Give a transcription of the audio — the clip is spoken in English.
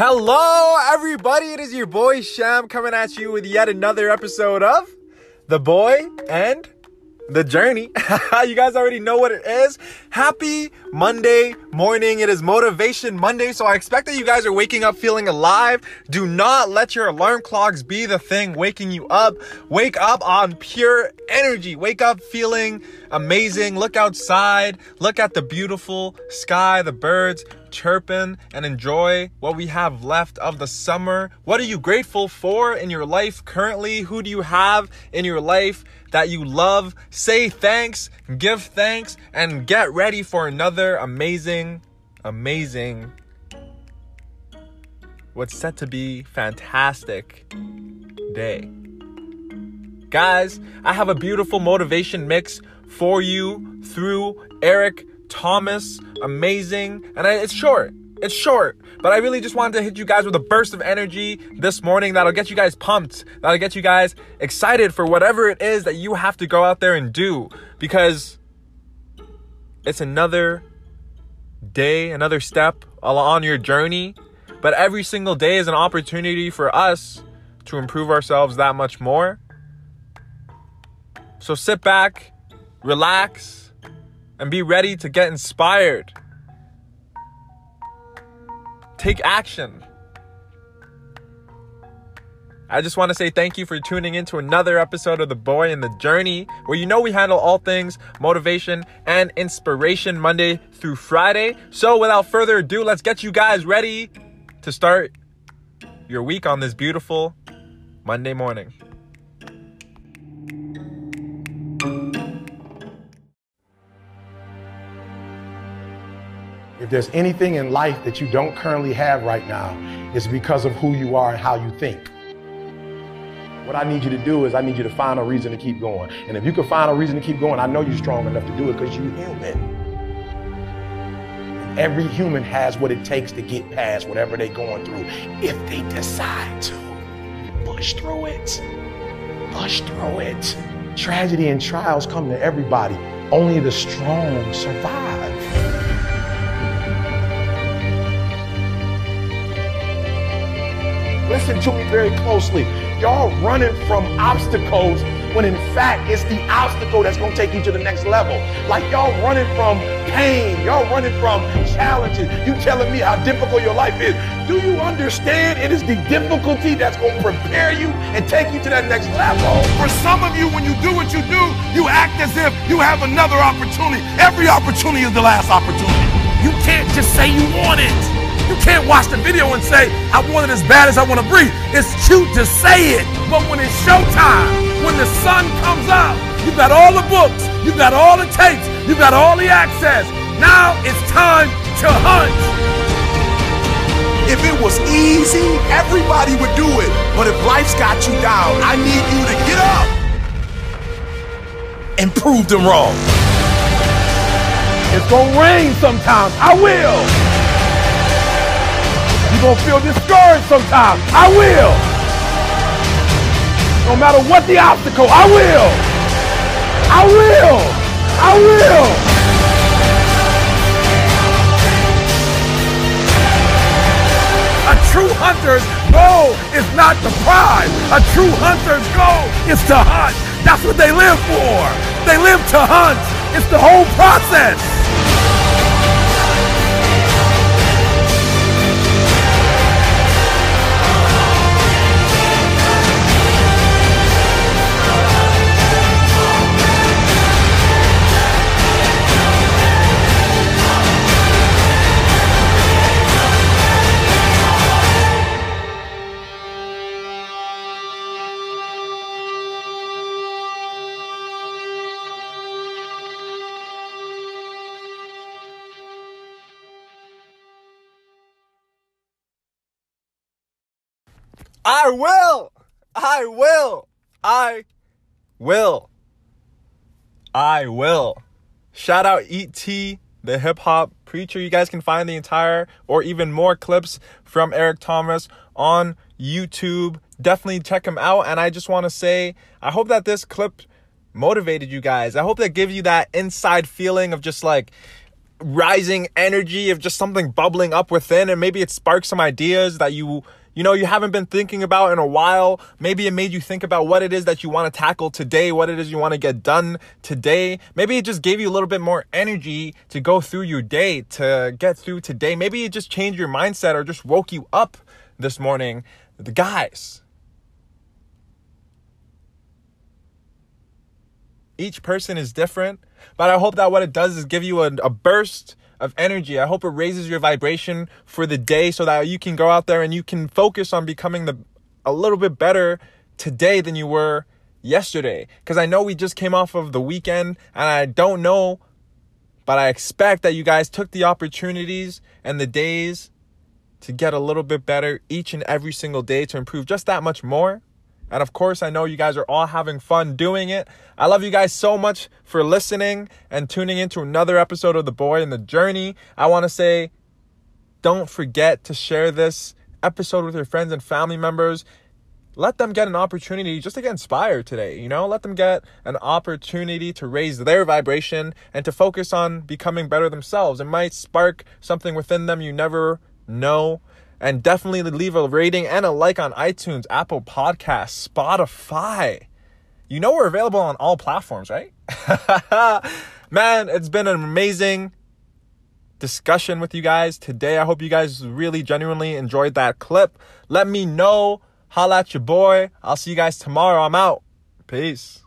Hello, everybody. It is your boy Sham coming at you with yet another episode of The Boy and the journey. you guys already know what it is. Happy Monday morning. It is Motivation Monday, so I expect that you guys are waking up feeling alive. Do not let your alarm clocks be the thing waking you up. Wake up on pure energy. Wake up feeling amazing. Look outside. Look at the beautiful sky, the birds chirping, and enjoy what we have left of the summer. What are you grateful for in your life currently? Who do you have in your life? that you love. Say thanks, give thanks, and get ready for another amazing, amazing, what's set to be fantastic day. Guys, I have a beautiful motivation mix for you through Eric Thomas. Amazing. And it's short. It's short, but I really just wanted to hit you guys with a burst of energy this morning that'll get you guys pumped, that'll get you guys excited for whatever it is that you have to go out there and do because it's another day, another step on your journey. But every single day is an opportunity for us to improve ourselves that much more. So sit back, relax, and be ready to get inspired. Take action. I just want to say thank you for tuning in to another episode of The Boy and the Journey, where you know we handle all things motivation and inspiration Monday through Friday. So, without further ado, let's get you guys ready to start your week on this beautiful Monday morning. If there's anything in life that you don't currently have right now, it's because of who you are and how you think. What I need you to do is I need you to find a reason to keep going. And if you can find a reason to keep going, I know you're strong enough to do it because you're human. And every human has what it takes to get past whatever they're going through if they decide to. Push through it. Push through it. Tragedy and trials come to everybody. Only the strong survive. Listen to me very closely. Y'all running from obstacles when in fact it's the obstacle that's going to take you to the next level. Like y'all running from pain, y'all running from challenges. You telling me how difficult your life is. Do you understand it is the difficulty that's going to prepare you and take you to that next level? For some of you, when you do what you do, you act as if you have another opportunity. Every opportunity is the last opportunity. You can't just say you want it. You can't watch the video and say, I want it as bad as I want to breathe. It's cute to say it, but when it's showtime, when the sun comes out, you've got all the books, you've got all the tapes, you've got all the access. Now it's time to hunt. If it was easy, everybody would do it. But if life's got you down, I need you to get up and prove them wrong. It's gonna rain sometimes. I will. You're gonna feel discouraged sometimes. I will. No matter what the obstacle, I will. I will. I will. A true hunter's goal is not the prize. A true hunter's goal is to hunt. That's what they live for. They live to hunt. It's the whole process. I will. I will. I will. I will. Shout out E.T., the hip hop preacher. You guys can find the entire or even more clips from Eric Thomas on YouTube. Definitely check him out. And I just want to say, I hope that this clip motivated you guys. I hope that gives you that inside feeling of just like, rising energy of just something bubbling up within and maybe it sparks some ideas that you you know you haven't been thinking about in a while. Maybe it made you think about what it is that you want to tackle today what it is you want to get done today. Maybe it just gave you a little bit more energy to go through your day to get through today. Maybe it just changed your mindset or just woke you up this morning. The guys each person is different but I hope that what it does is give you a, a burst of energy. I hope it raises your vibration for the day so that you can go out there and you can focus on becoming the a little bit better today than you were yesterday. Because I know we just came off of the weekend and I don't know, but I expect that you guys took the opportunities and the days to get a little bit better each and every single day to improve just that much more. And of course, I know you guys are all having fun doing it. I love you guys so much for listening and tuning into another episode of The Boy and the Journey. I want to say, don't forget to share this episode with your friends and family members. Let them get an opportunity just to get inspired today, you know? Let them get an opportunity to raise their vibration and to focus on becoming better themselves. It might spark something within them you never know and definitely leave a rating and a like on iTunes, Apple Podcasts, Spotify. You know we're available on all platforms, right? Man, it's been an amazing discussion with you guys today. I hope you guys really genuinely enjoyed that clip. Let me know. Holla at your boy. I'll see you guys tomorrow. I'm out. Peace.